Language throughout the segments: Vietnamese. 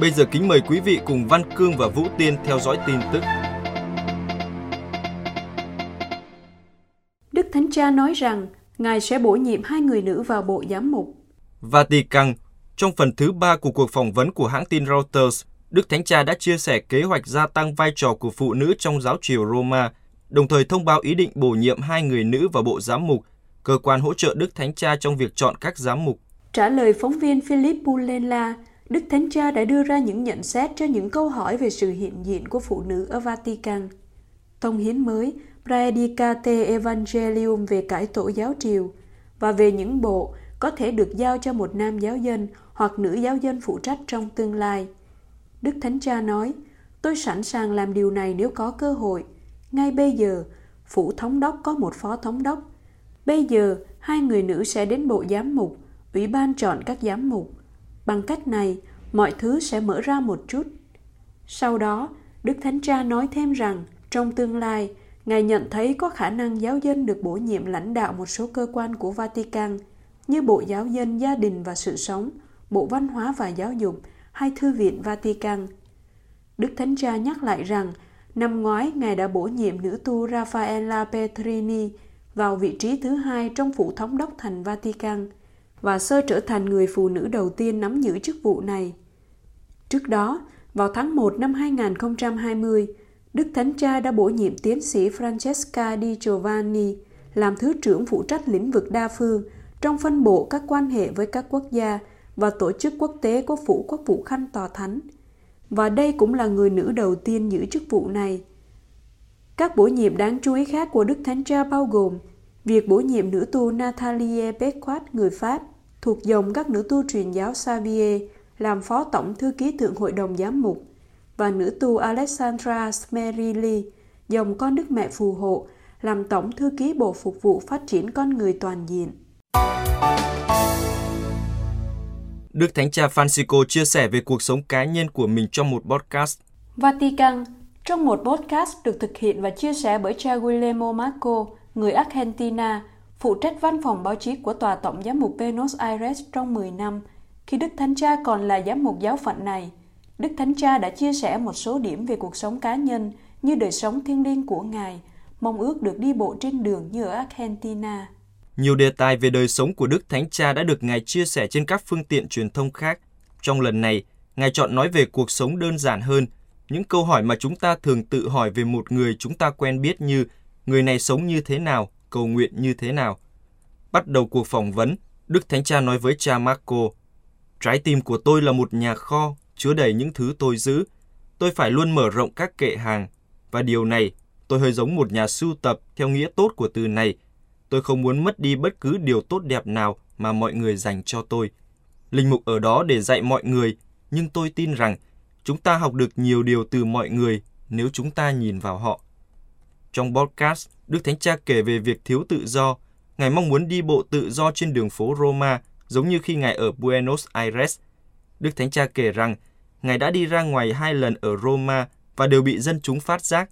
Bây giờ kính mời quý vị cùng Văn Cương và Vũ Tiên theo dõi tin tức. Đức Thánh Cha nói rằng Ngài sẽ bổ nhiệm hai người nữ vào bộ giám mục. Vatican, trong phần thứ ba của cuộc phỏng vấn của hãng tin Reuters, Đức Thánh Cha đã chia sẻ kế hoạch gia tăng vai trò của phụ nữ trong giáo triều Roma, đồng thời thông báo ý định bổ nhiệm hai người nữ vào bộ giám mục, cơ quan hỗ trợ Đức Thánh Cha trong việc chọn các giám mục. Trả lời phóng viên Philip Pullela, Đức Thánh Cha đã đưa ra những nhận xét cho những câu hỏi về sự hiện diện của phụ nữ ở Vatican. Thông hiến mới Praedicate Evangelium về cải tổ giáo triều và về những bộ có thể được giao cho một nam giáo dân hoặc nữ giáo dân phụ trách trong tương lai. Đức Thánh Cha nói, tôi sẵn sàng làm điều này nếu có cơ hội. Ngay bây giờ, phủ thống đốc có một phó thống đốc. Bây giờ, hai người nữ sẽ đến bộ giám mục, ủy ban chọn các giám mục. Bằng cách này, mọi thứ sẽ mở ra một chút. Sau đó, Đức Thánh Cha nói thêm rằng, trong tương lai, Ngài nhận thấy có khả năng giáo dân được bổ nhiệm lãnh đạo một số cơ quan của Vatican như Bộ Giáo dân Gia đình và Sự sống, Bộ Văn hóa và Giáo dục hay Thư viện Vatican. Đức Thánh Cha nhắc lại rằng, năm ngoái Ngài đã bổ nhiệm nữ tu Raffaella Petrini vào vị trí thứ hai trong phủ thống đốc thành Vatican và sơ trở thành người phụ nữ đầu tiên nắm giữ chức vụ này. Trước đó, vào tháng 1 năm 2020, Đức Thánh Cha đã bổ nhiệm tiến sĩ Francesca Di Giovanni làm Thứ trưởng phụ trách lĩnh vực đa phương trong phân bộ các quan hệ với các quốc gia và tổ chức quốc tế của Phủ Quốc vụ Khanh Tòa Thánh. Và đây cũng là người nữ đầu tiên giữ chức vụ này. Các bổ nhiệm đáng chú ý khác của Đức Thánh Cha bao gồm việc bổ nhiệm nữ tu Nathalie Becquat người Pháp thuộc dòng các nữ tu truyền giáo Xavier làm phó tổng thư ký thượng hội đồng giám mục và nữ tu Alexandra Smerili, dòng con Đức Mẹ phù hộ, làm tổng thư ký Bộ Phục vụ Phát triển Con Người Toàn diện. Đức Thánh Cha Francisco chia sẻ về cuộc sống cá nhân của mình trong một podcast. Vatican Trong một podcast được thực hiện và chia sẻ bởi cha Guillermo Marco, người Argentina, phụ trách văn phòng báo chí của Tòa Tổng giám mục Buenos Aires trong 10 năm, khi Đức Thánh Cha còn là giám mục giáo phận này – Đức Thánh Cha đã chia sẻ một số điểm về cuộc sống cá nhân như đời sống thiêng liêng của Ngài, mong ước được đi bộ trên đường như ở Argentina. Nhiều đề tài về đời sống của Đức Thánh Cha đã được Ngài chia sẻ trên các phương tiện truyền thông khác. Trong lần này, Ngài chọn nói về cuộc sống đơn giản hơn, những câu hỏi mà chúng ta thường tự hỏi về một người chúng ta quen biết như người này sống như thế nào, cầu nguyện như thế nào. Bắt đầu cuộc phỏng vấn, Đức Thánh Cha nói với cha Marco, Trái tim của tôi là một nhà kho chứa đầy những thứ tôi giữ. Tôi phải luôn mở rộng các kệ hàng. Và điều này, tôi hơi giống một nhà sưu tập theo nghĩa tốt của từ này. Tôi không muốn mất đi bất cứ điều tốt đẹp nào mà mọi người dành cho tôi. Linh mục ở đó để dạy mọi người, nhưng tôi tin rằng chúng ta học được nhiều điều từ mọi người nếu chúng ta nhìn vào họ. Trong podcast, Đức Thánh Cha kể về việc thiếu tự do. Ngài mong muốn đi bộ tự do trên đường phố Roma, giống như khi Ngài ở Buenos Aires – Đức Thánh Cha kể rằng Ngài đã đi ra ngoài hai lần ở Roma và đều bị dân chúng phát giác.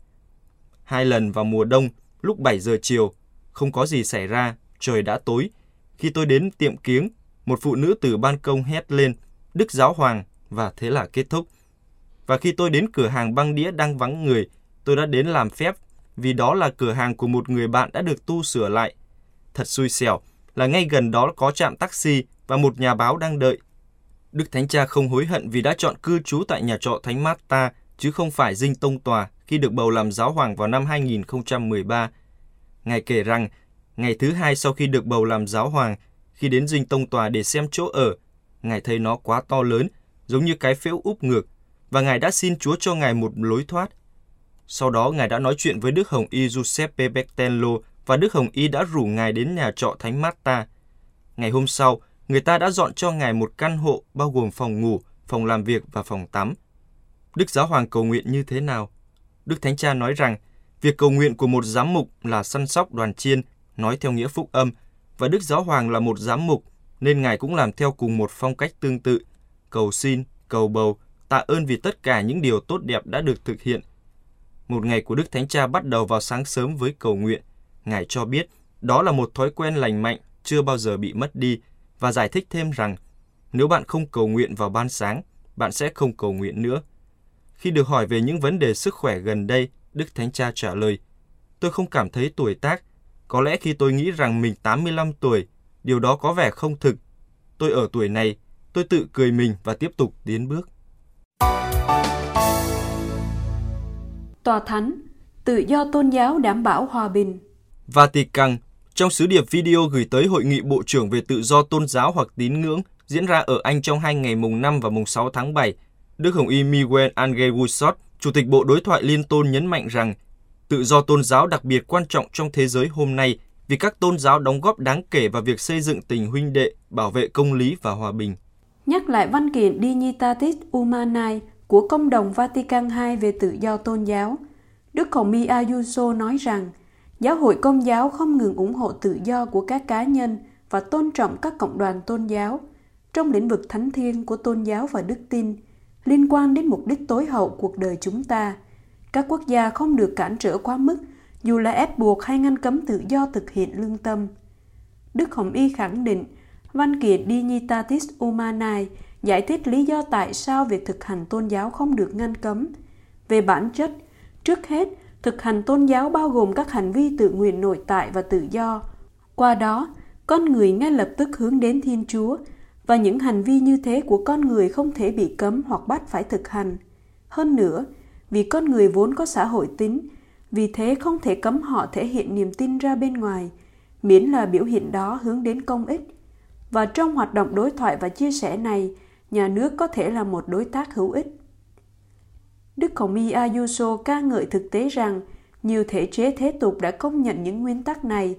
Hai lần vào mùa đông, lúc 7 giờ chiều, không có gì xảy ra, trời đã tối. Khi tôi đến tiệm kiếng, một phụ nữ từ ban công hét lên, Đức Giáo Hoàng, và thế là kết thúc. Và khi tôi đến cửa hàng băng đĩa đang vắng người, tôi đã đến làm phép, vì đó là cửa hàng của một người bạn đã được tu sửa lại. Thật xui xẻo là ngay gần đó có trạm taxi và một nhà báo đang đợi. Đức Thánh Cha không hối hận vì đã chọn cư trú tại nhà trọ Thánh Marta, chứ không phải dinh tông tòa khi được bầu làm giáo hoàng vào năm 2013. Ngài kể rằng, ngày thứ hai sau khi được bầu làm giáo hoàng, khi đến dinh tông tòa để xem chỗ ở, Ngài thấy nó quá to lớn, giống như cái phễu úp ngược, và Ngài đã xin Chúa cho Ngài một lối thoát. Sau đó, Ngài đã nói chuyện với Đức Hồng Y Giuseppe Bertello và Đức Hồng Y đã rủ Ngài đến nhà trọ Thánh Marta. Ngày hôm sau, người ta đã dọn cho ngài một căn hộ bao gồm phòng ngủ, phòng làm việc và phòng tắm. Đức Giáo Hoàng cầu nguyện như thế nào? Đức Thánh Cha nói rằng, việc cầu nguyện của một giám mục là săn sóc đoàn chiên, nói theo nghĩa phúc âm, và Đức Giáo Hoàng là một giám mục, nên Ngài cũng làm theo cùng một phong cách tương tự, cầu xin, cầu bầu, tạ ơn vì tất cả những điều tốt đẹp đã được thực hiện. Một ngày của Đức Thánh Cha bắt đầu vào sáng sớm với cầu nguyện. Ngài cho biết đó là một thói quen lành mạnh, chưa bao giờ bị mất đi, và giải thích thêm rằng nếu bạn không cầu nguyện vào ban sáng, bạn sẽ không cầu nguyện nữa. Khi được hỏi về những vấn đề sức khỏe gần đây, Đức Thánh Cha trả lời, tôi không cảm thấy tuổi tác. Có lẽ khi tôi nghĩ rằng mình 85 tuổi, điều đó có vẻ không thực. Tôi ở tuổi này, tôi tự cười mình và tiếp tục tiến bước. Tòa Thánh, tự do tôn giáo đảm bảo hòa bình. Vatican, trong sứ điệp video gửi tới Hội nghị Bộ trưởng về tự do tôn giáo hoặc tín ngưỡng diễn ra ở Anh trong hai ngày mùng 5 và mùng 6 tháng 7, Đức Hồng Y Miguel Angel Wusot, Chủ tịch Bộ Đối thoại Liên tôn nhấn mạnh rằng tự do tôn giáo đặc biệt quan trọng trong thế giới hôm nay vì các tôn giáo đóng góp đáng kể vào việc xây dựng tình huynh đệ, bảo vệ công lý và hòa bình. Nhắc lại văn kiện Dignitatis Humanae của Công đồng Vatican II về tự do tôn giáo, Đức Hồng Mi Ayuso nói rằng Giáo hội Công giáo không ngừng ủng hộ tự do của các cá nhân và tôn trọng các cộng đoàn tôn giáo trong lĩnh vực thánh thiêng của tôn giáo và đức tin liên quan đến mục đích tối hậu cuộc đời chúng ta. Các quốc gia không được cản trở quá mức dù là ép buộc hay ngăn cấm tự do thực hiện lương tâm. Đức Hồng Y khẳng định văn kiện Dignitatis Humanae giải thích lý do tại sao việc thực hành tôn giáo không được ngăn cấm. Về bản chất, trước hết, thực hành tôn giáo bao gồm các hành vi tự nguyện nội tại và tự do. Qua đó, con người ngay lập tức hướng đến Thiên Chúa và những hành vi như thế của con người không thể bị cấm hoặc bắt phải thực hành. Hơn nữa, vì con người vốn có xã hội tính, vì thế không thể cấm họ thể hiện niềm tin ra bên ngoài, miễn là biểu hiện đó hướng đến công ích. Và trong hoạt động đối thoại và chia sẻ này, nhà nước có thể là một đối tác hữu ích. Đức Hồng Y Ayuso ca ngợi thực tế rằng nhiều thể chế thế tục đã công nhận những nguyên tắc này,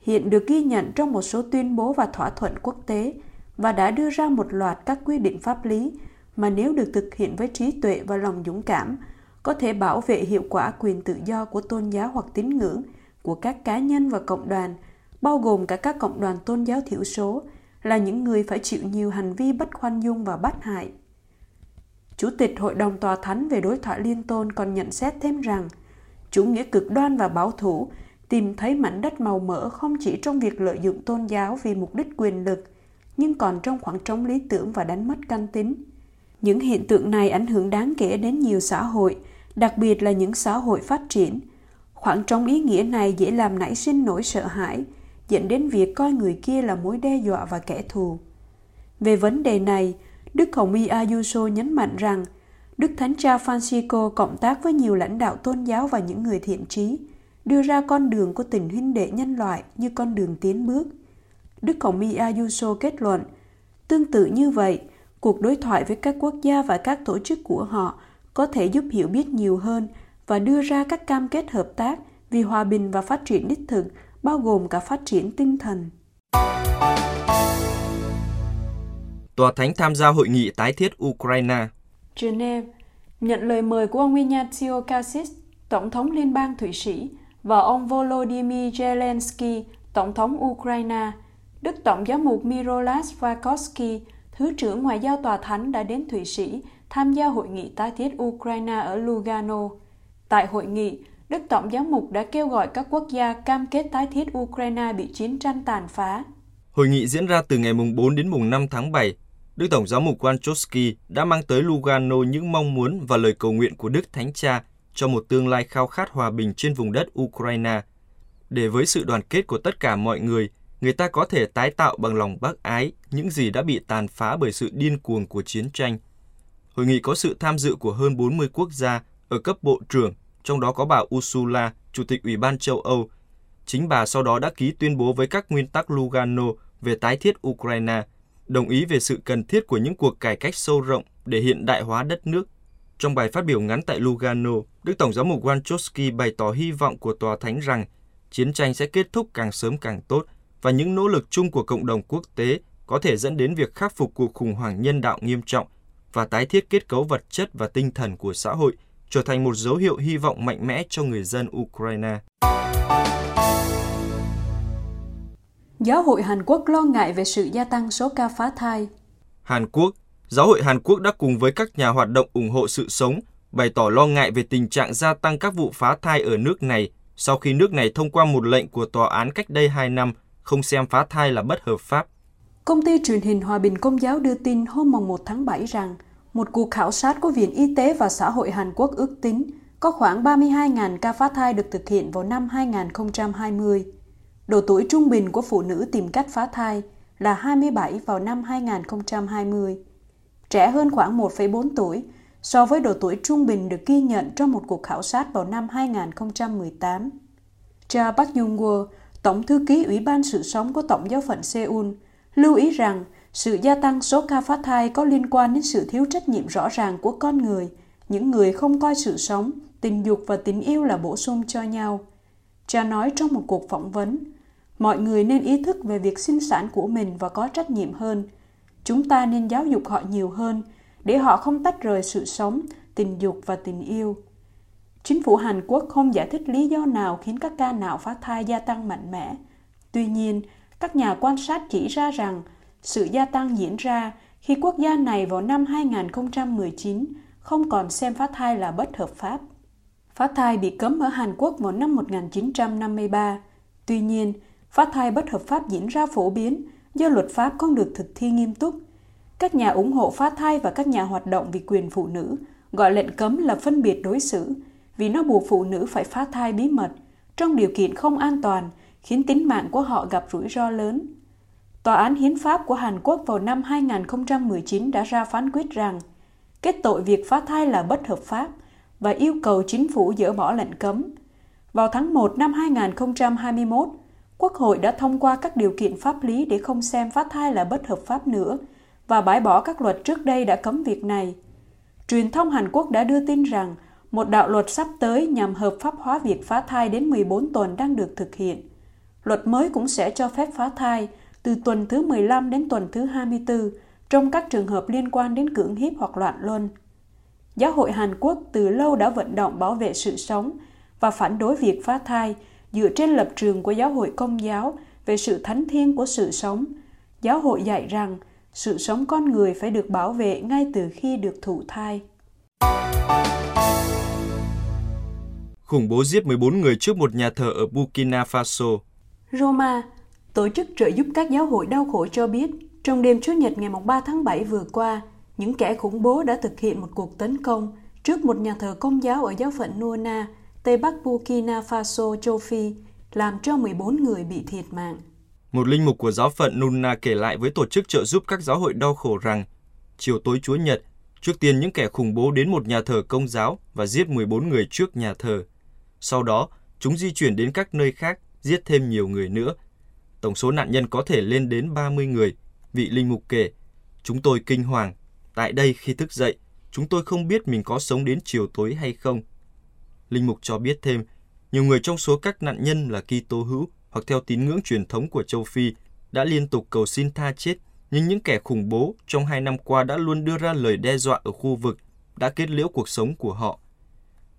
hiện được ghi nhận trong một số tuyên bố và thỏa thuận quốc tế và đã đưa ra một loạt các quy định pháp lý mà nếu được thực hiện với trí tuệ và lòng dũng cảm, có thể bảo vệ hiệu quả quyền tự do của tôn giáo hoặc tín ngưỡng của các cá nhân và cộng đoàn, bao gồm cả các cộng đoàn tôn giáo thiểu số, là những người phải chịu nhiều hành vi bất khoan dung và bắt hại. Chủ tịch Hội đồng Tòa Thánh về đối thoại liên tôn còn nhận xét thêm rằng chủ nghĩa cực đoan và bảo thủ tìm thấy mảnh đất màu mỡ không chỉ trong việc lợi dụng tôn giáo vì mục đích quyền lực, nhưng còn trong khoảng trống lý tưởng và đánh mất căn tính. Những hiện tượng này ảnh hưởng đáng kể đến nhiều xã hội, đặc biệt là những xã hội phát triển. Khoảng trống ý nghĩa này dễ làm nảy sinh nỗi sợ hãi, dẫn đến việc coi người kia là mối đe dọa và kẻ thù. Về vấn đề này, Đức Hồng Y Ayuso nhấn mạnh rằng Đức Thánh Cha Francisco cộng tác với nhiều lãnh đạo tôn giáo và những người thiện trí, đưa ra con đường của tình huynh đệ nhân loại như con đường tiến bước. Đức Hồng Y Ayuso kết luận, tương tự như vậy, cuộc đối thoại với các quốc gia và các tổ chức của họ có thể giúp hiểu biết nhiều hơn và đưa ra các cam kết hợp tác vì hòa bình và phát triển đích thực, bao gồm cả phát triển tinh thần. Tòa Thánh tham gia hội nghị tái thiết Ukraine. Geneva nhận lời mời của ông Ignazio Cassis, Tổng thống Liên bang Thụy Sĩ, và ông Volodymyr Zelensky, Tổng thống Ukraine, Đức Tổng giám mục Mirolas Vakovsky, Thứ trưởng Ngoại giao Tòa Thánh đã đến Thụy Sĩ tham gia hội nghị tái thiết Ukraine ở Lugano. Tại hội nghị, Đức Tổng giám mục đã kêu gọi các quốc gia cam kết tái thiết Ukraine bị chiến tranh tàn phá. Hội nghị diễn ra từ ngày mùng 4 đến mùng 5 tháng 7 Đức Tổng Giám mục Wanchowski đã mang tới Lugano những mong muốn và lời cầu nguyện của Đức Thánh Cha cho một tương lai khao khát hòa bình trên vùng đất Ukraine. Để với sự đoàn kết của tất cả mọi người, người ta có thể tái tạo bằng lòng bác ái những gì đã bị tàn phá bởi sự điên cuồng của chiến tranh. Hội nghị có sự tham dự của hơn 40 quốc gia ở cấp bộ trưởng, trong đó có bà Ursula, Chủ tịch Ủy ban châu Âu. Chính bà sau đó đã ký tuyên bố với các nguyên tắc Lugano về tái thiết Ukraine – đồng ý về sự cần thiết của những cuộc cải cách sâu rộng để hiện đại hóa đất nước. Trong bài phát biểu ngắn tại Lugano, Đức Tổng giám mục Wanchowski bày tỏ hy vọng của Tòa Thánh rằng chiến tranh sẽ kết thúc càng sớm càng tốt và những nỗ lực chung của cộng đồng quốc tế có thể dẫn đến việc khắc phục cuộc khủng hoảng nhân đạo nghiêm trọng và tái thiết kết cấu vật chất và tinh thần của xã hội, trở thành một dấu hiệu hy vọng mạnh mẽ cho người dân Ukraine. Giáo hội Hàn Quốc lo ngại về sự gia tăng số ca phá thai. Hàn Quốc, Giáo hội Hàn Quốc đã cùng với các nhà hoạt động ủng hộ sự sống bày tỏ lo ngại về tình trạng gia tăng các vụ phá thai ở nước này sau khi nước này thông qua một lệnh của tòa án cách đây 2 năm không xem phá thai là bất hợp pháp. Công ty truyền hình Hòa bình Công giáo đưa tin hôm 1 tháng 7 rằng một cuộc khảo sát của Viện Y tế và Xã hội Hàn Quốc ước tính có khoảng 32.000 ca phá thai được thực hiện vào năm 2020. Độ tuổi trung bình của phụ nữ tìm cách phá thai là 27 vào năm 2020, trẻ hơn khoảng 1,4 tuổi so với độ tuổi trung bình được ghi nhận trong một cuộc khảo sát vào năm 2018. Cha Park Jung-woo, Tổng thư ký Ủy ban sự sống của Tổng giáo phận Seoul, lưu ý rằng sự gia tăng số ca phá thai có liên quan đến sự thiếu trách nhiệm rõ ràng của con người, những người không coi sự sống, tình dục và tình yêu là bổ sung cho nhau. Cha nói trong một cuộc phỏng vấn, mọi người nên ý thức về việc sinh sản của mình và có trách nhiệm hơn. Chúng ta nên giáo dục họ nhiều hơn để họ không tách rời sự sống, tình dục và tình yêu. Chính phủ Hàn Quốc không giải thích lý do nào khiến các ca não phá thai gia tăng mạnh mẽ. Tuy nhiên, các nhà quan sát chỉ ra rằng sự gia tăng diễn ra khi quốc gia này vào năm 2019 không còn xem phá thai là bất hợp pháp. Phá thai bị cấm ở Hàn Quốc vào năm 1953. Tuy nhiên, phá thai bất hợp pháp diễn ra phổ biến do luật pháp không được thực thi nghiêm túc. Các nhà ủng hộ phá thai và các nhà hoạt động vì quyền phụ nữ gọi lệnh cấm là phân biệt đối xử vì nó buộc phụ nữ phải phá thai bí mật trong điều kiện không an toàn khiến tính mạng của họ gặp rủi ro lớn. Tòa án Hiến pháp của Hàn Quốc vào năm 2019 đã ra phán quyết rằng kết tội việc phá thai là bất hợp pháp và yêu cầu chính phủ dỡ bỏ lệnh cấm. Vào tháng 1 năm 2021, Quốc hội đã thông qua các điều kiện pháp lý để không xem phá thai là bất hợp pháp nữa và bãi bỏ các luật trước đây đã cấm việc này. Truyền thông Hàn Quốc đã đưa tin rằng một đạo luật sắp tới nhằm hợp pháp hóa việc phá thai đến 14 tuần đang được thực hiện. Luật mới cũng sẽ cho phép phá thai từ tuần thứ 15 đến tuần thứ 24 trong các trường hợp liên quan đến cưỡng hiếp hoặc loạn luân. Giáo hội Hàn Quốc từ lâu đã vận động bảo vệ sự sống và phản đối việc phá thai dựa trên lập trường của giáo hội công giáo về sự thánh thiêng của sự sống. Giáo hội dạy rằng sự sống con người phải được bảo vệ ngay từ khi được thụ thai. Khủng bố giết 14 người trước một nhà thờ ở Burkina Faso. Roma, tổ chức trợ giúp các giáo hội đau khổ cho biết, trong đêm Chủ nhật ngày 3 tháng 7 vừa qua, những kẻ khủng bố đã thực hiện một cuộc tấn công trước một nhà thờ công giáo ở giáo phận Nuna, Tây Bắc Burkina Faso, châu Phi, làm cho 14 người bị thiệt mạng. Một linh mục của giáo phận Nuna kể lại với tổ chức trợ giúp các giáo hội đau khổ rằng, chiều tối Chúa Nhật, trước tiên những kẻ khủng bố đến một nhà thờ công giáo và giết 14 người trước nhà thờ. Sau đó, chúng di chuyển đến các nơi khác, giết thêm nhiều người nữa. Tổng số nạn nhân có thể lên đến 30 người. Vị linh mục kể, chúng tôi kinh hoàng. Tại đây khi thức dậy, chúng tôi không biết mình có sống đến chiều tối hay không. Linh mục cho biết thêm, nhiều người trong số các nạn nhân là Kitô hữu hoặc theo tín ngưỡng truyền thống của châu Phi đã liên tục cầu xin tha chết, nhưng những kẻ khủng bố trong hai năm qua đã luôn đưa ra lời đe dọa ở khu vực, đã kết liễu cuộc sống của họ.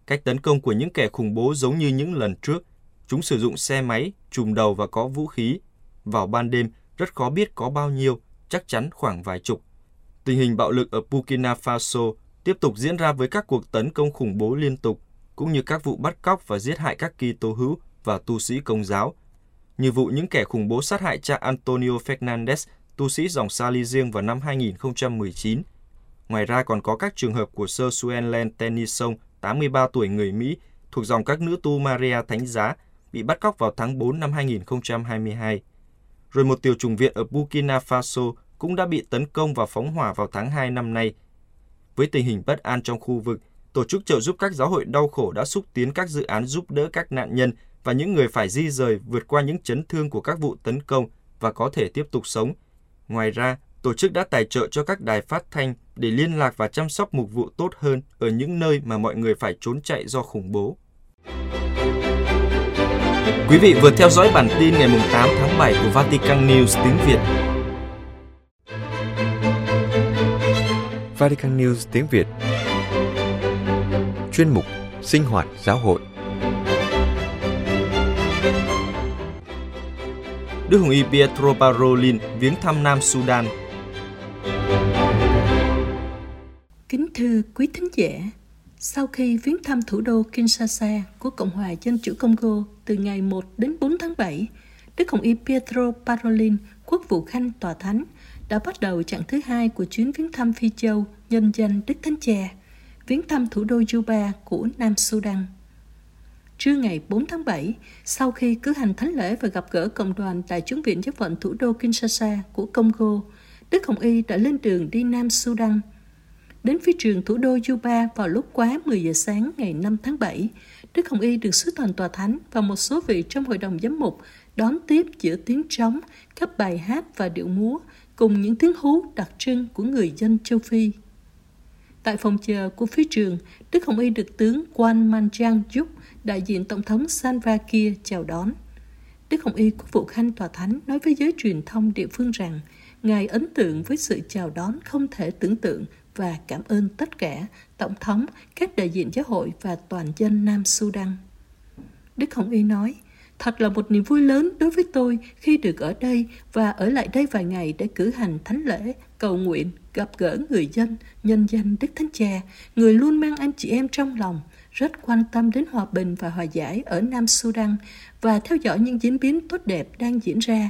Cách tấn công của những kẻ khủng bố giống như những lần trước. Chúng sử dụng xe máy, trùm đầu và có vũ khí. Vào ban đêm, rất khó biết có bao nhiêu, chắc chắn khoảng vài chục. Tình hình bạo lực ở Burkina Faso tiếp tục diễn ra với các cuộc tấn công khủng bố liên tục, cũng như các vụ bắt cóc và giết hại các kỳ tô hữu và tu sĩ công giáo, như vụ những kẻ khủng bố sát hại cha Antonio Fernandez, tu sĩ dòng Sali riêng vào năm 2019. Ngoài ra còn có các trường hợp của Sir Suenlen Tennyson, 83 tuổi người Mỹ, thuộc dòng các nữ tu Maria Thánh Giá, bị bắt cóc vào tháng 4 năm 2022. Rồi một tiểu trùng viện ở Burkina Faso cũng đã bị tấn công và phóng hỏa vào tháng 2 năm nay. Với tình hình bất an trong khu vực, tổ chức trợ giúp các giáo hội đau khổ đã xúc tiến các dự án giúp đỡ các nạn nhân và những người phải di rời vượt qua những chấn thương của các vụ tấn công và có thể tiếp tục sống. Ngoài ra, tổ chức đã tài trợ cho các đài phát thanh để liên lạc và chăm sóc mục vụ tốt hơn ở những nơi mà mọi người phải trốn chạy do khủng bố. Quý vị vừa theo dõi bản tin ngày 8 tháng 7 của Vatican News tiếng Việt. Vatican News tiếng Việt. Chuyên mục Sinh hoạt giáo hội. Đức Hồng Y Pietro Parolin viếng thăm Nam Sudan. Kính thưa quý thính giả, sau khi viếng thăm thủ đô Kinshasa của Cộng hòa Dân chủ Congo từ ngày 1 đến 4 tháng 7, Đức Hồng Y Pietro Parolin, quốc vụ khanh tòa thánh, đã bắt đầu chặng thứ hai của chuyến viếng thăm Phi Châu nhân danh Đức Thánh Cha, viếng thăm thủ đô Juba của Nam Sudan. Trưa ngày 4 tháng 7, sau khi cử hành thánh lễ và gặp gỡ cộng đoàn tại Chứng viện giáo phận thủ đô Kinshasa của Congo, Đức Hồng Y đã lên đường đi Nam Sudan. Đến phía trường thủ đô Juba vào lúc quá 10 giờ sáng ngày 5 tháng 7, Đức Hồng Y được sứ toàn tòa thánh và một số vị trong hội đồng giám mục đón tiếp giữa tiếng trống, các bài hát và điệu múa cùng những tiếng hú đặc trưng của người dân châu Phi. Tại phòng chờ của phía trường, Đức Hồng Y được tướng Quan Manjang Juk, đại diện Tổng thống Salva Kiir chào đón. Đức Hồng Y quốc vụ khanh tòa thánh nói với giới truyền thông địa phương rằng Ngài ấn tượng với sự chào đón không thể tưởng tượng và cảm ơn tất cả Tổng thống, các đại diện giáo hội và toàn dân Nam Sudan. Đức Hồng Y nói, Thật là một niềm vui lớn đối với tôi khi được ở đây và ở lại đây vài ngày để cử hành thánh lễ, cầu nguyện, gặp gỡ người dân, nhân danh Đức Thánh Cha, người luôn mang anh chị em trong lòng, rất quan tâm đến hòa bình và hòa giải ở Nam Sudan và theo dõi những diễn biến tốt đẹp đang diễn ra.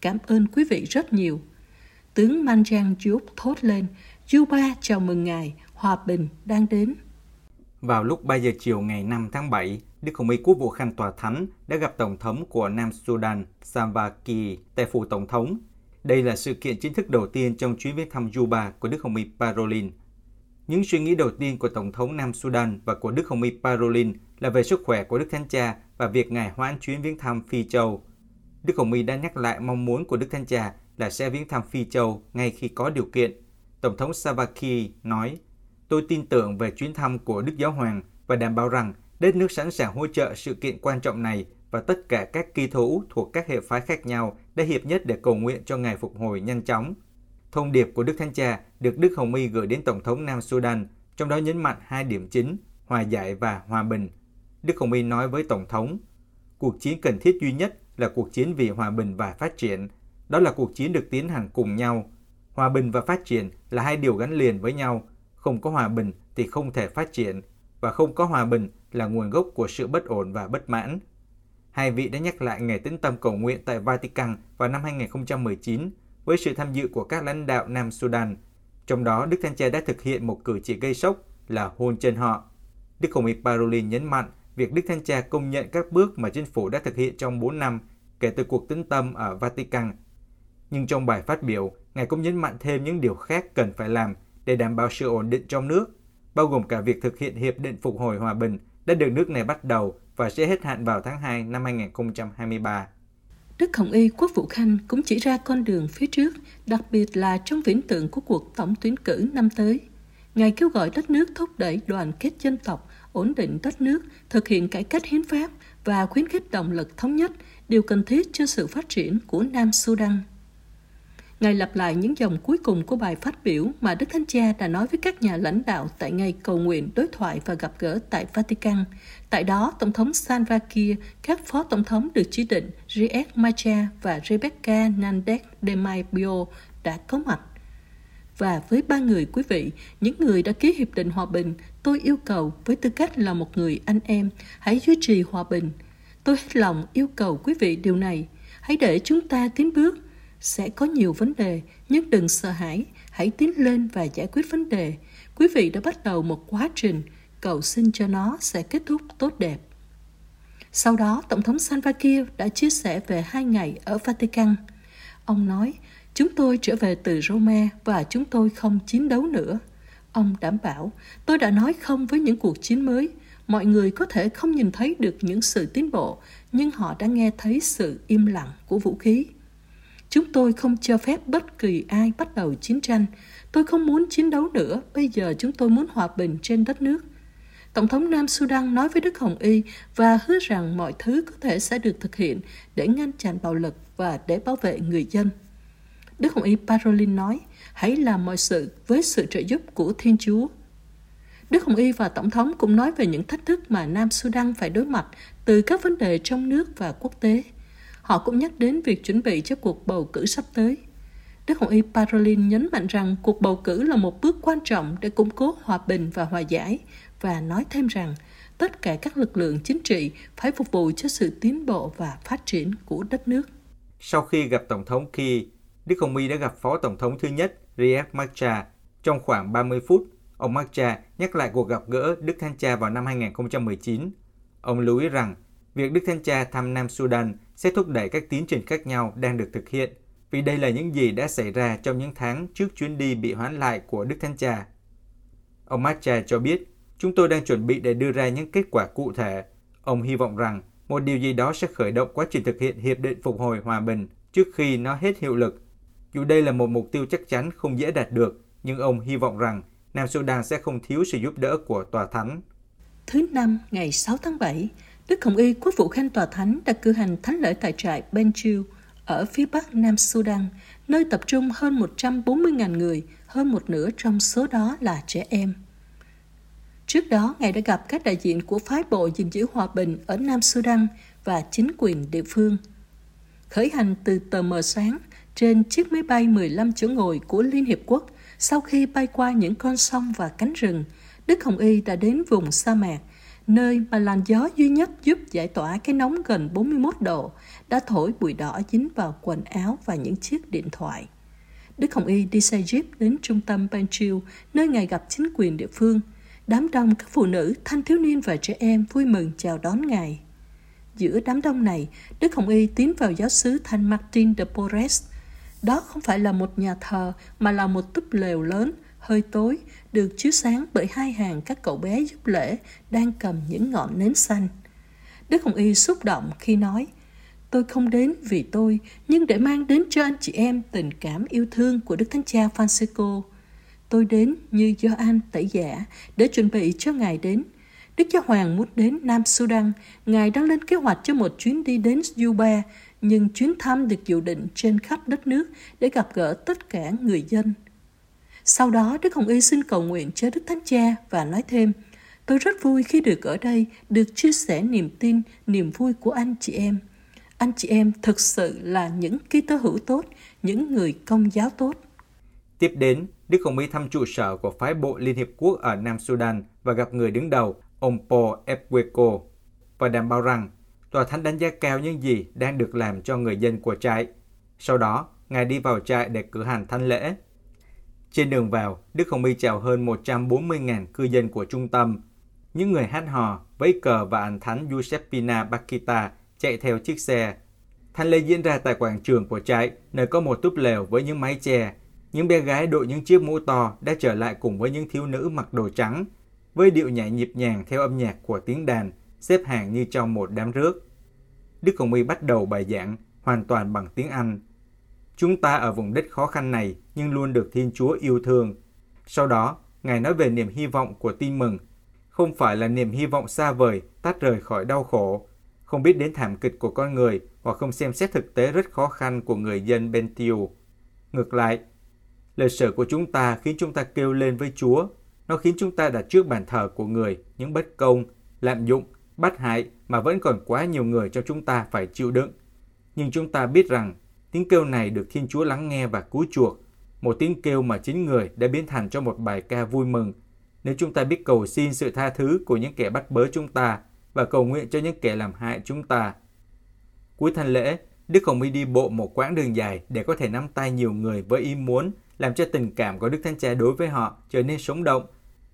Cảm ơn quý vị rất nhiều. Tướng Manjang Diop thốt lên, Juba chào mừng ngài, hòa bình đang đến. Vào lúc 3 giờ chiều ngày 5 tháng 7, Đức Hồng Y Quốc vụ Khanh Tòa Thánh đã gặp Tổng thống của Nam Sudan Salva Kiir tại phủ Tổng thống. Đây là sự kiện chính thức đầu tiên trong chuyến viếng thăm Juba của Đức Hồng Y Parolin. Những suy nghĩ đầu tiên của Tổng thống Nam Sudan và của Đức Hồng Y Parolin là về sức khỏe của Đức Thánh Cha và việc ngài hoãn chuyến viếng thăm Phi Châu. Đức Hồng Y đã nhắc lại mong muốn của Đức Thánh Cha là sẽ viếng thăm Phi Châu ngay khi có điều kiện. Tổng thống Savaki nói, Tôi tin tưởng về chuyến thăm của Đức Giáo Hoàng và đảm bảo rằng đất nước sẵn sàng hỗ trợ sự kiện quan trọng này và tất cả các kỳ thủ thuộc các hệ phái khác nhau đã hiệp nhất để cầu nguyện cho ngày phục hồi nhanh chóng. Thông điệp của Đức Thánh Cha được Đức Hồng Y gửi đến Tổng thống Nam Sudan, trong đó nhấn mạnh hai điểm chính, hòa giải và hòa bình. Đức Hồng Y nói với Tổng thống, cuộc chiến cần thiết duy nhất là cuộc chiến vì hòa bình và phát triển. Đó là cuộc chiến được tiến hành cùng nhau. Hòa bình và phát triển là hai điều gắn liền với nhau. Không có hòa bình thì không thể phát triển, và không có hòa bình là nguồn gốc của sự bất ổn và bất mãn. Hai vị đã nhắc lại ngày tĩnh tâm cầu nguyện tại Vatican vào năm 2019 với sự tham dự của các lãnh đạo Nam Sudan. Trong đó, Đức Thánh Cha đã thực hiện một cử chỉ gây sốc là hôn chân họ. Đức Hồng Y Parolin nhấn mạnh việc Đức Thánh Cha công nhận các bước mà chính phủ đã thực hiện trong 4 năm kể từ cuộc tĩnh tâm ở Vatican. Nhưng trong bài phát biểu, Ngài cũng nhấn mạnh thêm những điều khác cần phải làm để đảm bảo sự ổn định trong nước bao gồm cả việc thực hiện Hiệp định Phục hồi Hòa bình đã được nước này bắt đầu và sẽ hết hạn vào tháng 2 năm 2023. Đức Hồng Y Quốc vụ Khanh cũng chỉ ra con đường phía trước, đặc biệt là trong viễn tượng của cuộc tổng tuyển cử năm tới. Ngài kêu gọi đất nước thúc đẩy đoàn kết dân tộc, ổn định đất nước, thực hiện cải cách hiến pháp và khuyến khích động lực thống nhất, điều cần thiết cho sự phát triển của Nam Sudan. Ngài lặp lại những dòng cuối cùng của bài phát biểu mà Đức Thánh Cha đã nói với các nhà lãnh đạo tại ngày cầu nguyện, đối thoại và gặp gỡ tại Vatican. Tại đó, Tổng thống Salva Kiir, các phó tổng thống được chỉ định Riek Macha và Rebecca Nandek Demaio đã có mặt. Và với ba người quý vị, những người đã ký hiệp định hòa bình, tôi yêu cầu với tư cách là một người anh em, hãy duy trì hòa bình. Tôi hết lòng yêu cầu quý vị điều này. Hãy để chúng ta tiến bước sẽ có nhiều vấn đề, nhưng đừng sợ hãi, hãy tiến lên và giải quyết vấn đề. Quý vị đã bắt đầu một quá trình, cầu xin cho nó sẽ kết thúc tốt đẹp. Sau đó, Tổng thống Salva Kiir đã chia sẻ về hai ngày ở Vatican. Ông nói, chúng tôi trở về từ Roma và chúng tôi không chiến đấu nữa. Ông đảm bảo, tôi đã nói không với những cuộc chiến mới. Mọi người có thể không nhìn thấy được những sự tiến bộ, nhưng họ đã nghe thấy sự im lặng của vũ khí. Chúng tôi không cho phép bất kỳ ai bắt đầu chiến tranh. Tôi không muốn chiến đấu nữa, bây giờ chúng tôi muốn hòa bình trên đất nước. Tổng thống Nam Sudan nói với Đức Hồng Y và hứa rằng mọi thứ có thể sẽ được thực hiện để ngăn chặn bạo lực và để bảo vệ người dân. Đức Hồng Y Parolin nói, hãy làm mọi sự với sự trợ giúp của Thiên Chúa. Đức Hồng Y và Tổng thống cũng nói về những thách thức mà Nam Sudan phải đối mặt từ các vấn đề trong nước và quốc tế. Họ cũng nhắc đến việc chuẩn bị cho cuộc bầu cử sắp tới. Đức Hồng Y Parolin nhấn mạnh rằng cuộc bầu cử là một bước quan trọng để củng cố hòa bình và hòa giải và nói thêm rằng tất cả các lực lượng chính trị phải phục vụ cho sự tiến bộ và phát triển của đất nước. Sau khi gặp Tổng thống Ki, Đức Hồng Y đã gặp Phó Tổng thống thứ nhất Riek Machar. Trong khoảng 30 phút, ông Machar nhắc lại cuộc gặp gỡ Đức Thanh Cha vào năm 2019. Ông lưu ý rằng việc Đức Thanh Cha thăm Nam Sudan sẽ thúc đẩy các tiến trình khác nhau đang được thực hiện, vì đây là những gì đã xảy ra trong những tháng trước chuyến đi bị hoãn lại của Đức Thánh Cha. Ông Matcha cho biết, chúng tôi đang chuẩn bị để đưa ra những kết quả cụ thể. Ông hy vọng rằng một điều gì đó sẽ khởi động quá trình thực hiện Hiệp định Phục hồi Hòa bình trước khi nó hết hiệu lực. Dù đây là một mục tiêu chắc chắn không dễ đạt được, nhưng ông hy vọng rằng Nam Sudan sẽ không thiếu sự giúp đỡ của Tòa Thánh. Thứ Năm, ngày 6 tháng 7, Đức Hồng Y Quốc vụ Khanh Tòa Thánh đã cử hành thánh lễ tại trại Benchiu ở phía bắc Nam Sudan, nơi tập trung hơn 140.000 người, hơn một nửa trong số đó là trẻ em. Trước đó, Ngài đã gặp các đại diện của phái bộ gìn giữ hòa bình ở Nam Sudan và chính quyền địa phương. Khởi hành từ tờ mờ sáng trên chiếc máy bay 15 chỗ ngồi của Liên Hiệp Quốc, sau khi bay qua những con sông và cánh rừng, Đức Hồng Y đã đến vùng sa mạc, nơi mà làn gió duy nhất giúp giải tỏa cái nóng gần 41 độ, đã thổi bụi đỏ dính vào quần áo và những chiếc điện thoại. Đức Hồng Y đi xe Jeep đến trung tâm Banchiu, nơi Ngài gặp chính quyền địa phương – Đám đông các phụ nữ, thanh thiếu niên và trẻ em vui mừng chào đón Ngài. Giữa đám đông này, Đức Hồng Y tiến vào giáo sứ Thanh Martin de Porres. Đó không phải là một nhà thờ mà là một túp lều lớn, hơi tối, được chiếu sáng bởi hai hàng các cậu bé giúp lễ đang cầm những ngọn nến xanh. Đức Hồng Y xúc động khi nói, Tôi không đến vì tôi, nhưng để mang đến cho anh chị em tình cảm yêu thương của Đức Thánh Cha Francisco. Tôi đến như do anh tẩy giả để chuẩn bị cho Ngài đến. Đức Giáo Hoàng muốn đến Nam Sudan, Ngài đang lên kế hoạch cho một chuyến đi đến Juba, nhưng chuyến thăm được dự định trên khắp đất nước để gặp gỡ tất cả người dân. Sau đó, Đức Hồng Y xin cầu nguyện cho Đức Thánh Cha và nói thêm, Tôi rất vui khi được ở đây, được chia sẻ niềm tin, niềm vui của anh chị em. Anh chị em thực sự là những ký tơ hữu tốt, những người công giáo tốt. Tiếp đến, Đức Hồng Y thăm trụ sở của phái bộ Liên Hiệp Quốc ở Nam Sudan và gặp người đứng đầu, ông Paul Epweko, và đảm bảo rằng tòa thánh đánh giá cao những gì đang được làm cho người dân của trại. Sau đó, Ngài đi vào trại để cử hành thanh lễ. Trên đường vào, Đức Hồng Y chào hơn 140.000 cư dân của trung tâm. Những người hát hò, vẫy cờ và ảnh thánh Giuseppina Bakita chạy theo chiếc xe. Thanh lễ diễn ra tại quảng trường của trại, nơi có một túp lều với những mái che, những bé gái đội những chiếc mũ to đã trở lại cùng với những thiếu nữ mặc đồ trắng, với điệu nhảy nhịp nhàng theo âm nhạc của tiếng đàn, xếp hàng như trong một đám rước. Đức Hồng Y bắt đầu bài giảng hoàn toàn bằng tiếng Anh. Chúng ta ở vùng đất khó khăn này nhưng luôn được Thiên Chúa yêu thương. Sau đó, Ngài nói về niềm hy vọng của tin mừng, không phải là niềm hy vọng xa vời tách rời khỏi đau khổ, không biết đến thảm kịch của con người hoặc không xem xét thực tế rất khó khăn của người dân Bentiu. Ngược lại, Lời sở của chúng ta khiến chúng ta kêu lên với Chúa. Nó khiến chúng ta đặt trước bàn thờ của người những bất công, lạm dụng, bắt hại mà vẫn còn quá nhiều người cho chúng ta phải chịu đựng. Nhưng chúng ta biết rằng tiếng kêu này được Thiên Chúa lắng nghe và cứu chuộc. Một tiếng kêu mà chính người đã biến thành cho một bài ca vui mừng. Nếu chúng ta biết cầu xin sự tha thứ của những kẻ bắt bớ chúng ta và cầu nguyện cho những kẻ làm hại chúng ta. Cuối thanh lễ, Đức Hồng Y đi bộ một quãng đường dài để có thể nắm tay nhiều người với ý muốn làm cho tình cảm của Đức Thánh Cha đối với họ trở nên sống động.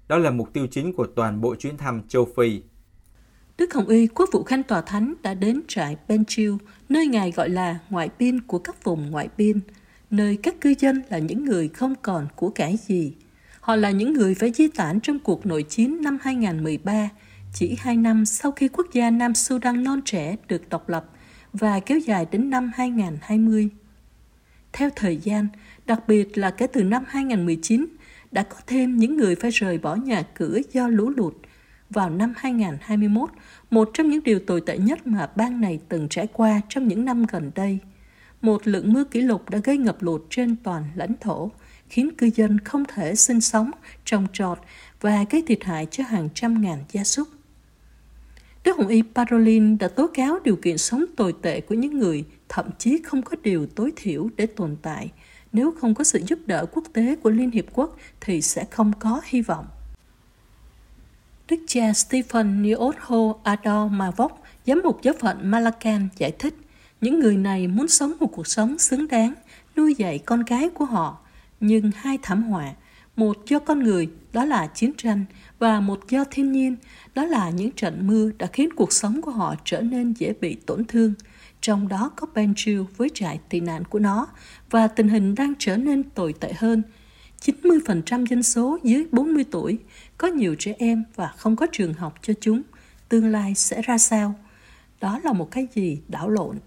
Đó là mục tiêu chính của toàn bộ chuyến thăm châu Phi. Đức Hồng Y, quốc vụ khanh tòa thánh đã đến trại Benchiu, nơi Ngài gọi là ngoại biên của các vùng ngoại biên, nơi các cư dân là những người không còn của cải gì. Họ là những người phải di tản trong cuộc nội chiến năm 2013, chỉ hai năm sau khi quốc gia Nam Sudan non trẻ được độc lập và kéo dài đến năm 2020. Theo thời gian, đặc biệt là kể từ năm 2019, đã có thêm những người phải rời bỏ nhà cửa do lũ lụt. Vào năm 2021, một trong những điều tồi tệ nhất mà bang này từng trải qua trong những năm gần đây một lượng mưa kỷ lục đã gây ngập lụt trên toàn lãnh thổ, khiến cư dân không thể sinh sống, trồng trọt và gây thiệt hại cho hàng trăm ngàn gia súc. Đức Hồng Y Parolin đã tố cáo điều kiện sống tồi tệ của những người thậm chí không có điều tối thiểu để tồn tại. Nếu không có sự giúp đỡ quốc tế của Liên Hiệp Quốc thì sẽ không có hy vọng. Đức cha Stephen Niotho Ador Mavok, giám mục giáo phận Malacan giải thích, những người này muốn sống một cuộc sống xứng đáng, nuôi dạy con cái của họ. Nhưng hai thảm họa, một do con người, đó là chiến tranh, và một do thiên nhiên, đó là những trận mưa đã khiến cuộc sống của họ trở nên dễ bị tổn thương. Trong đó có Benjil với trại tị nạn của nó, và tình hình đang trở nên tồi tệ hơn. 90% dân số dưới 40 tuổi, có nhiều trẻ em và không có trường học cho chúng. Tương lai sẽ ra sao? Đó là một cái gì đảo lộn.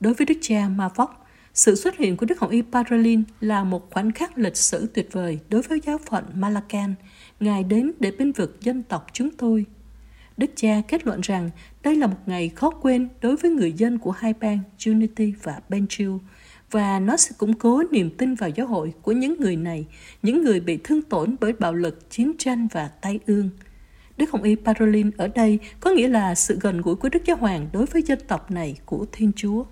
Đối với đức cha Mavok, sự xuất hiện của Đức Hồng Y Parolin là một khoảnh khắc lịch sử tuyệt vời đối với giáo phận Malacan. Ngài đến để bên vực dân tộc chúng tôi. Đức cha kết luận rằng đây là một ngày khó quên đối với người dân của hai bang Unity và Benchill và nó sẽ củng cố niềm tin vào giáo hội của những người này, những người bị thương tổn bởi bạo lực, chiến tranh và tai ương. Đức Hồng Y Parolin ở đây có nghĩa là sự gần gũi của Đức Giáo Hoàng đối với dân tộc này của Thiên Chúa.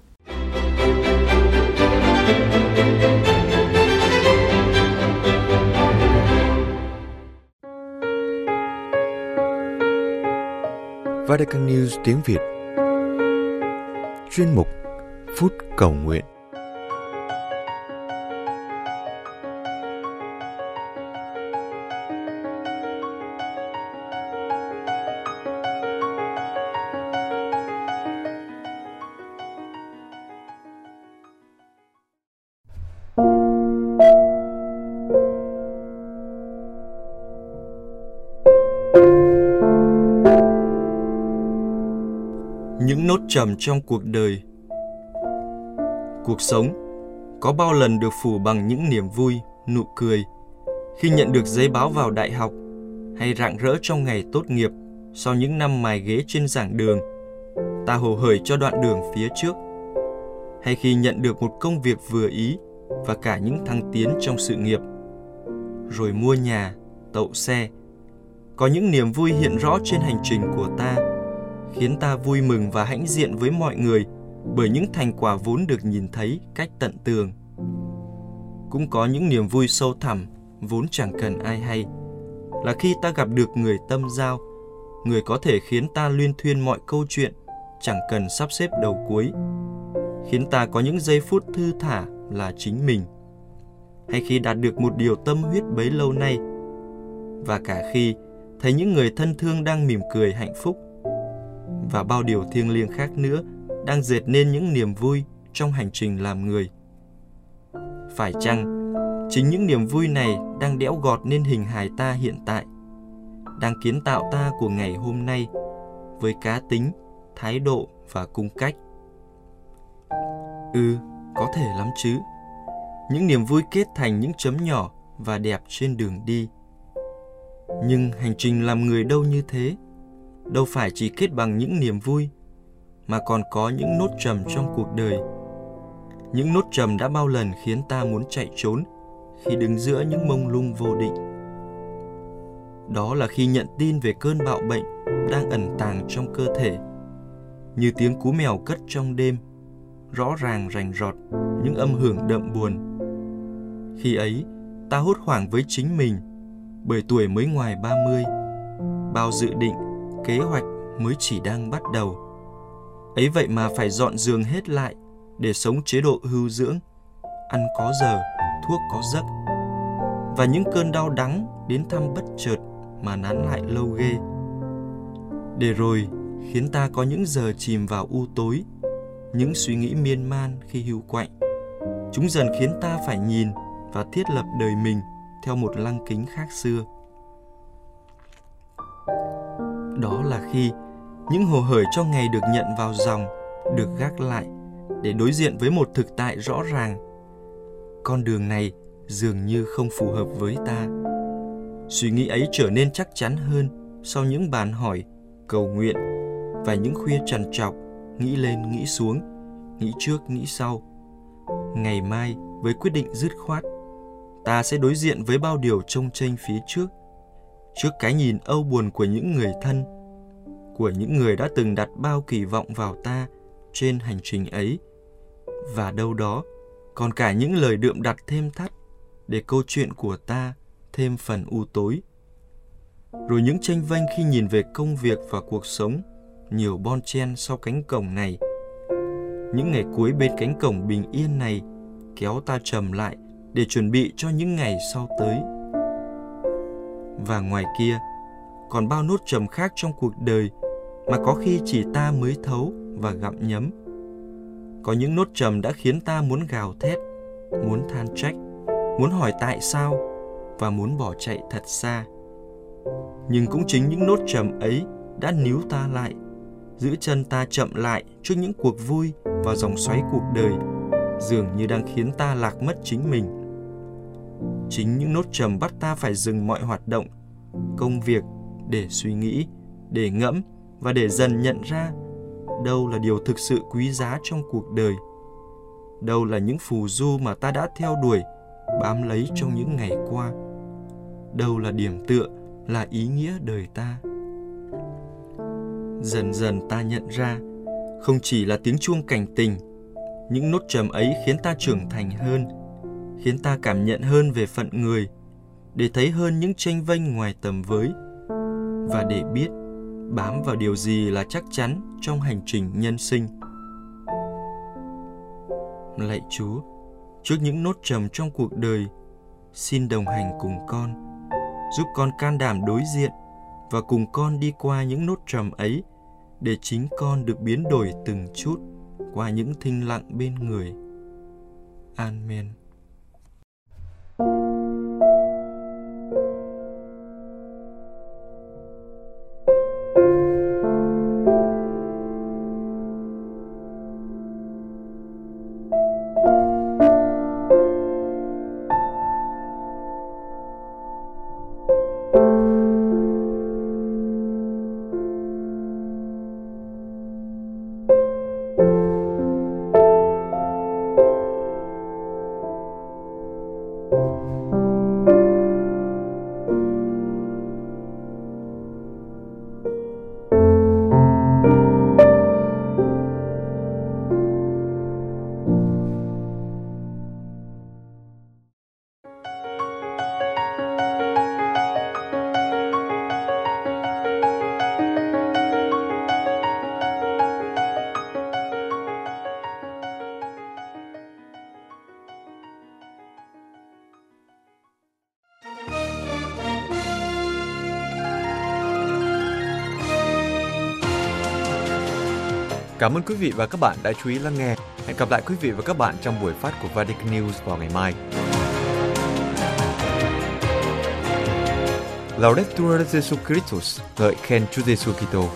Vatican News tiếng Việt. Chuyên mục Phút Cầu Nguyện. Trầm trong cuộc đời. Cuộc sống có bao lần được phủ bằng những niềm vui, nụ cười. Khi nhận được giấy báo vào đại học hay rạng rỡ trong ngày tốt nghiệp sau những năm mài ghế trên giảng đường, ta hồ hởi cho đoạn đường phía trước, hay khi nhận được một công việc vừa ý và cả những thăng tiến trong sự nghiệp, rồi mua nhà, tậu xe, có những niềm vui hiện rõ trên hành trình của ta khiến ta vui mừng và hãnh diện với mọi người bởi những thành quả vốn được nhìn thấy cách tận tường. Cũng có những niềm vui sâu thẳm vốn chẳng cần ai hay, là khi ta gặp được người tâm giao, người có thể khiến ta luyên thuyên mọi câu chuyện, chẳng cần sắp xếp đầu cuối, khiến ta có những giây phút thư thả là chính mình. Hay khi đạt được một điều tâm huyết bấy lâu nay, và cả khi thấy những người thân thương đang mỉm cười hạnh phúc, và bao điều thiêng liêng khác nữa đang dệt nên những niềm vui trong hành trình làm người. Phải chăng chính những niềm vui này đang đẽo gọt nên hình hài ta hiện tại, đang kiến tạo ta của ngày hôm nay với cá tính, thái độ và cung cách? Ừ, có thể lắm chứ. Những niềm vui kết thành những chấm nhỏ và đẹp trên đường đi. Nhưng hành trình làm người đâu như thế đâu phải chỉ kết bằng những niềm vui, mà còn có những nốt trầm trong cuộc đời. Những nốt trầm đã bao lần khiến ta muốn chạy trốn khi đứng giữa những mông lung vô định. Đó là khi nhận tin về cơn bạo bệnh đang ẩn tàng trong cơ thể, như tiếng cú mèo cất trong đêm, rõ ràng rành rọt những âm hưởng đậm buồn. Khi ấy, ta hốt hoảng với chính mình, bởi tuổi mới ngoài 30 bao dự định kế hoạch mới chỉ đang bắt đầu. Ấy vậy mà phải dọn giường hết lại để sống chế độ hưu dưỡng, ăn có giờ, thuốc có giấc. Và những cơn đau đắng đến thăm bất chợt mà nán lại lâu ghê. Để rồi khiến ta có những giờ chìm vào u tối, những suy nghĩ miên man khi hưu quạnh. Chúng dần khiến ta phải nhìn và thiết lập đời mình theo một lăng kính khác xưa đó là khi những hồ hởi cho ngày được nhận vào dòng được gác lại để đối diện với một thực tại rõ ràng. Con đường này dường như không phù hợp với ta. Suy nghĩ ấy trở nên chắc chắn hơn sau những bàn hỏi cầu nguyện và những khuya trằn trọc nghĩ lên nghĩ xuống nghĩ trước nghĩ sau. Ngày mai với quyết định dứt khoát, ta sẽ đối diện với bao điều trông tranh phía trước, trước cái nhìn âu buồn của những người thân, của những người đã từng đặt bao kỳ vọng vào ta trên hành trình ấy, và đâu đó còn cả những lời đượm đặt thêm thắt để câu chuyện của ta thêm phần u tối. Rồi những tranh vênh khi nhìn về công việc và cuộc sống, nhiều bon chen sau cánh cổng này. Những ngày cuối bên cánh cổng bình yên này kéo ta trầm lại để chuẩn bị cho những ngày sau tới. Và ngoài kia, còn bao nốt trầm khác trong cuộc đời mà có khi chỉ ta mới thấu và gặm nhấm. Có những nốt trầm đã khiến ta muốn gào thét, muốn than trách, muốn hỏi tại sao và muốn bỏ chạy thật xa. Nhưng cũng chính những nốt trầm ấy đã níu ta lại, giữ chân ta chậm lại trước những cuộc vui và dòng xoáy cuộc đời dường như đang khiến ta lạc mất chính mình. Chính những nốt trầm bắt ta phải dừng mọi hoạt động, công việc để suy nghĩ, để ngẫm và để dần nhận ra đâu là điều thực sự quý giá trong cuộc đời. Đâu là những phù du mà ta đã theo đuổi, bám lấy trong những ngày qua. Đâu là điểm tựa, là ý nghĩa đời ta. Dần dần ta nhận ra, không chỉ là tiếng chuông cảnh tình những nốt trầm ấy khiến ta trưởng thành hơn, khiến ta cảm nhận hơn về phận người, để thấy hơn những tranh vênh ngoài tầm với và để biết bám vào điều gì là chắc chắn trong hành trình nhân sinh. Lạy Chúa, trước những nốt trầm trong cuộc đời, xin đồng hành cùng con, giúp con can đảm đối diện và cùng con đi qua những nốt trầm ấy để chính con được biến đổi từng chút qua những thinh lặng bên người. Amen. Cảm ơn quý vị và các bạn đã chú ý lắng nghe. Hẹn gặp lại quý vị và các bạn trong buổi phát của Vatican News vào ngày mai. Laudetur Jesus Christus, ngợi khen Chúa Giêsu Kitô.